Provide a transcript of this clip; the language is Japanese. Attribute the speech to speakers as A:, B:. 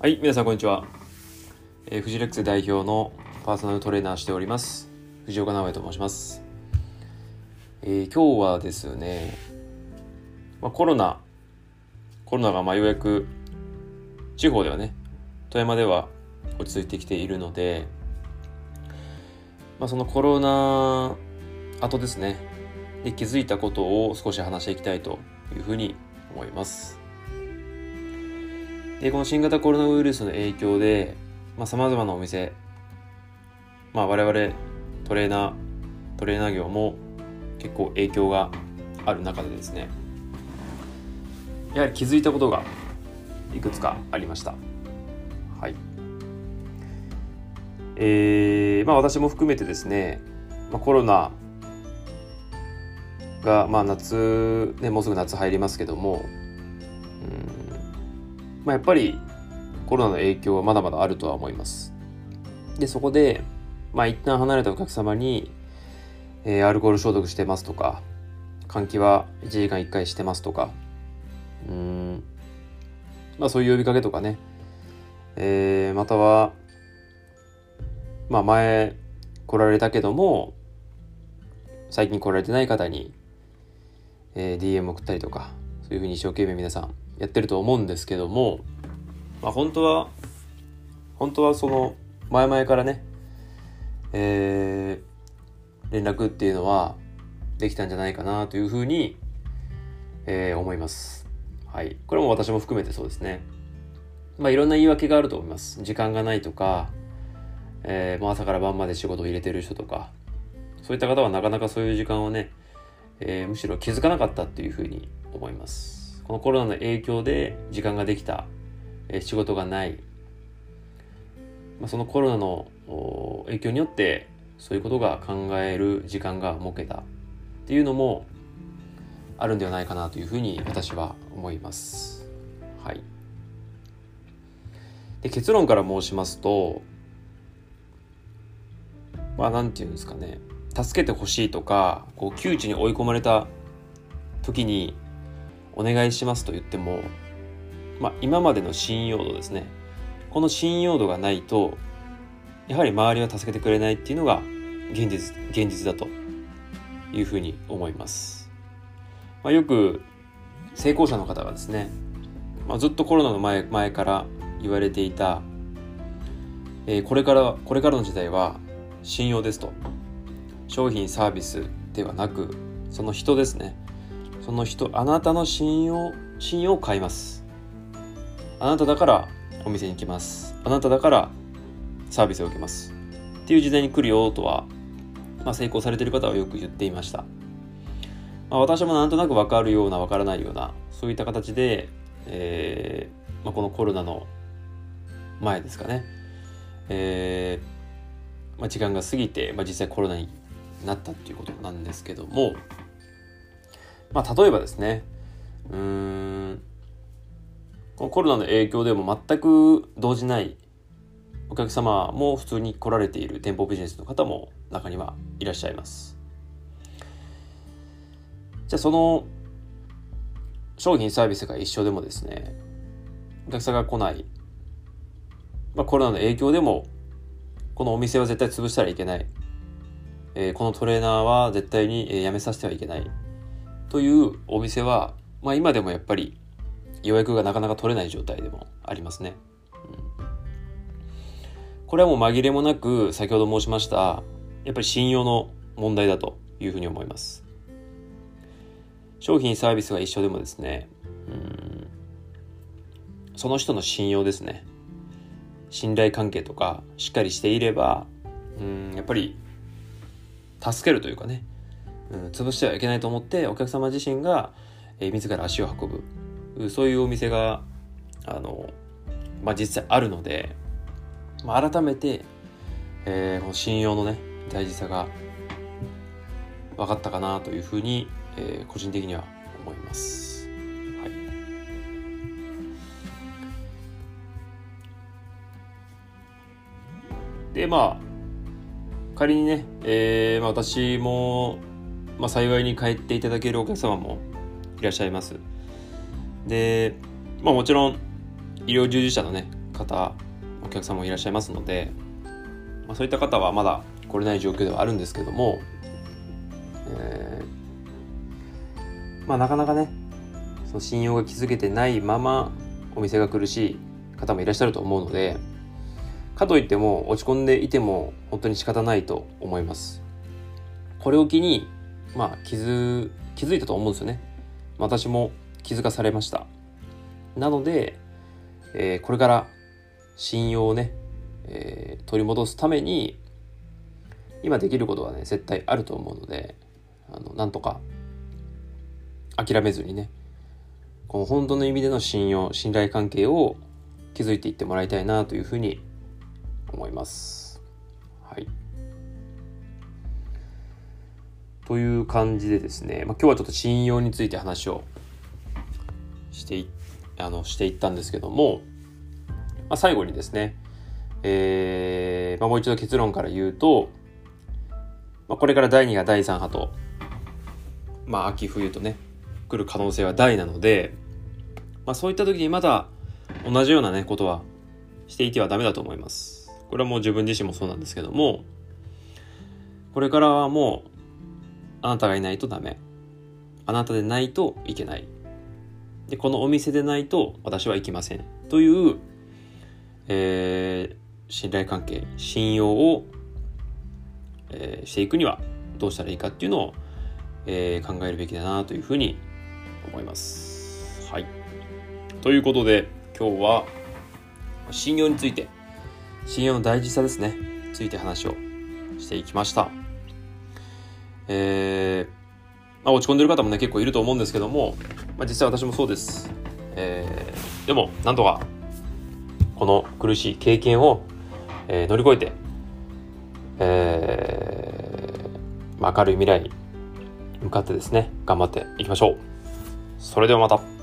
A: はい、皆さんこんにちは。えー、フジレックス代表のパーソナルトレーナーしております。藤岡直也と申します。えー今日はですね、まあ、コロナ、コロナがまあようやく地方ではね、富山では落ち着いてきているので、まあ、そのコロナ後ですね、で気づいたことを少し話していきたいというふうに思います。で、この新型コロナウイルスの影響で、まあ、様々なお店、まあ、我々トレーナー、トレーナー業も結構影響がある中でですね、やはり気づいたことがいくつかありました。はい。えー、まあ私も含めてですね、まあ、コロナが、まあ夏、ね、もうすぐ夏入りますけども、まあ、やっぱりコロナの影響はまだまだあるとは思います。で、そこで、まあ一旦離れたお客様に、えーアルコール消毒してますとか、換気は1時間1回してますとか、うん、まあそういう呼びかけとかね、えーまたは、まあ前来られたけども、最近来られてない方に、えー DM 送ったりとか、そういうふうに一生懸命皆さんやってると思うんですけども、まあ本当は、本当はその前々からね、えー連絡っていうのはできたんじゃないかなというふうに、えー思います。はい。これも私も含めてそうですね。まあいろんな言い訳があると思います。時間がないとか、えーもう朝から晩まで仕事を入れてる人とか、そういった方はなかなかそういう時間をね、えーむしろ気づかなかったっていうふうに思います。このコロナの影響で時間ができた、え仕事がない、まあ、そのコロナの影響によってそういうことが考える時間が設けたっていうのもあるんではないかなというふうに私は思います。はい。で結論から申しますとまあなんていうんですかね助けてほしいとかこう窮地に追い込まれた時にお願いしますと言っても、まあ、今までの信用度ですね。この信用度がないとやはり周りは助けてくれないっていうのが現実現実だというふうに思います、まあ、よく成功者の方がですね、まあ、ずっとコロナの前前から言われていた、えーこれからこれからの時代は信用ですと。商品サービスではなくその人ですね。その人あなたの信用信用を買います。あなただからお店に来ます。あなただからサービスを受けます。っていう時代に来るよとは、まあ、成功されてる方はよく言っていました、まあ、私もなんとなく分かるような分からないようなそういった形で、えーまあ、このコロナの前ですかね、えーまあ、時間が過ぎて、まあ、実際コロナになったっていうことなんですけども、まあ、例えばですねうーんこのコロナの影響でも全く動じないお客様も普通に来られている店舗ビジネスの方も中にはいらっしゃいます。じゃあその商品サービスが一緒でもですねお客さんが来ない、まあ、コロナの影響でもこのお店は絶対潰したらいけない、えーこのトレーナーは絶対に辞めさせてはいけない。というお店は、まあ、今でもやっぱり予約がなかなか取れない状態でもありますね。これはもう紛れもなく先ほど申しましたやっぱり信用の問題だというふうに思います。商品サービスが一緒でもですねうんその人の信用ですね。信頼関係とかしっかりしていればうんやっぱり助けるというかね、潰してはいけないと思ってお客様自身が、えー自ら足を運ぶそういうお店があの、まあ、実際あるのでまあ、改めて、えーこの信用のね大事さが分かったかなというふうに、えー個人的には思います。でまあ仮にね、えーまあ、私も、まあ、幸いに帰っていただけるお客様もいらっしゃいます。で、まあ、もちろん医療従事者のね方お客さんもいらっしゃいますので、まあ、そういった方はまだ来れない状況ではあるんですけども、えー、まあなかなかねその信用が築けてないままお店が苦しい方もいらっしゃると思うのでかといっても落ち込んでいても本当に仕方ないと思いますこれを機にまあ気づ気づいたと思うんですよね私も気づかされましたなので、えー、これから信用をね、えー、取り戻すために今できることはね絶対あると思うのであのなんとか諦めずにねこの本当の意味での信用信頼関係を築いていってもらいたいなというふうに思います。はい。という感じでですね、まあ、今日はちょっと信用について話をしていあのしていったんですけども、まあ、最後にですね、えーまあ、もう一度結論から言うと、まあ、これから第2が第3波と、まあ、秋冬とね来る可能性は大なので、まあ、そういった時にまだ同じようなねことはしていてはダメだと思います。これはもう自分自身もそうなんですけどもこれからはもうあなたがいないとダメあなたでないといけないでこのお店でないと私は行きませんという、えー、信頼関係信用を、えー、していくにはどうしたらいいかっていうのを、えー、考えるべきだなというふうに思います。はい。ということで、今日は信用について、信用の大事さですね、ついて話をしていきました。えー、まあ、落ち込んでる方もね、結構いると思うんですけども、まあ、実際私もそうです。えー、でも、なんとか、この苦しい経験を、えー、乗り越えて、えー、明るい未来に向かってですね、頑張っていきましょう。それではまた。